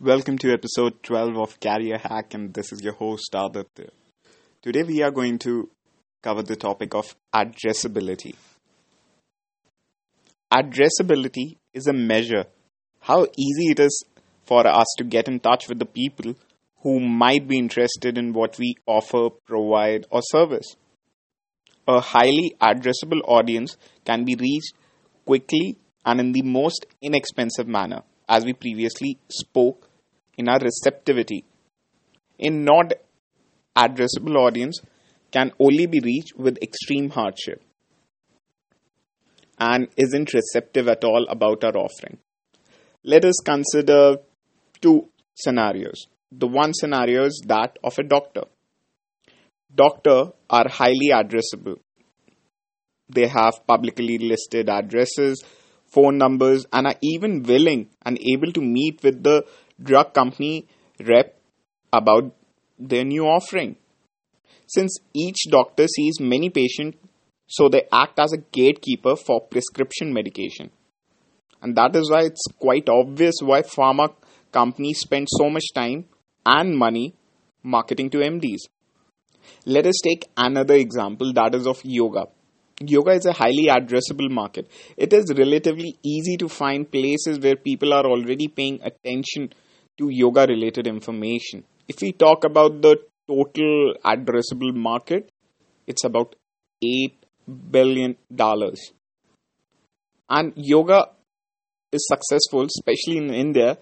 Welcome to episode 12 of Career Hack, and this is your host Aditya. Today we are going to cover the topic of addressability. Addressability is a measure how easy it is for us to get in touch with the people who might be interested in what we offer, provide, or service. A highly addressable audience can be reached quickly and in the most inexpensive manner, as we previously spoke in our receptivity. A not addressable audience can only be reached with extreme hardship and isn't receptive at all about our offering. Let us consider two scenarios. The one scenario is that of a doctor. Doctor are highly addressable. They have publicly listed addresses, phone numbers, and are even willing and able to meet with the drug company rep about their new offering. Since each doctor sees many patients, so they act as a gatekeeper for prescription medication. And that is why it's quite obvious why pharma companies spend so much time and money marketing to MDs. Let us take another example that is of yoga. Yoga is a highly addressable market. It is relatively easy to find places where people are already paying attention to yoga related information. If we talk about the total addressable market, it's about 8 billion dollars. And yoga is successful, especially in India.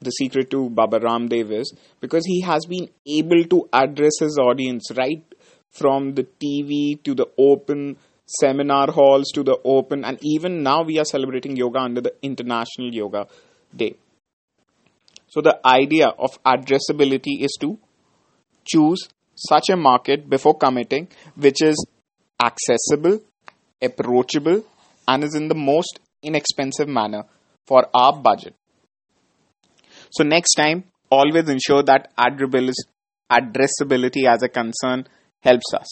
The secret to Baba Ramdev is because he has been able to address his audience right from the TV to the open seminar halls to the open, and even now we are celebrating yoga under the International Yoga Day. So, the idea of addressability is to choose such a market before committing, which is accessible, approachable, and is in the most inexpensive manner for our budget. So, next time, always ensure that addressability as a concern helps us.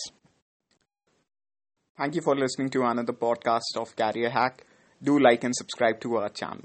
Thank you for listening to another podcast of Career Hack. Do like and subscribe to our channel.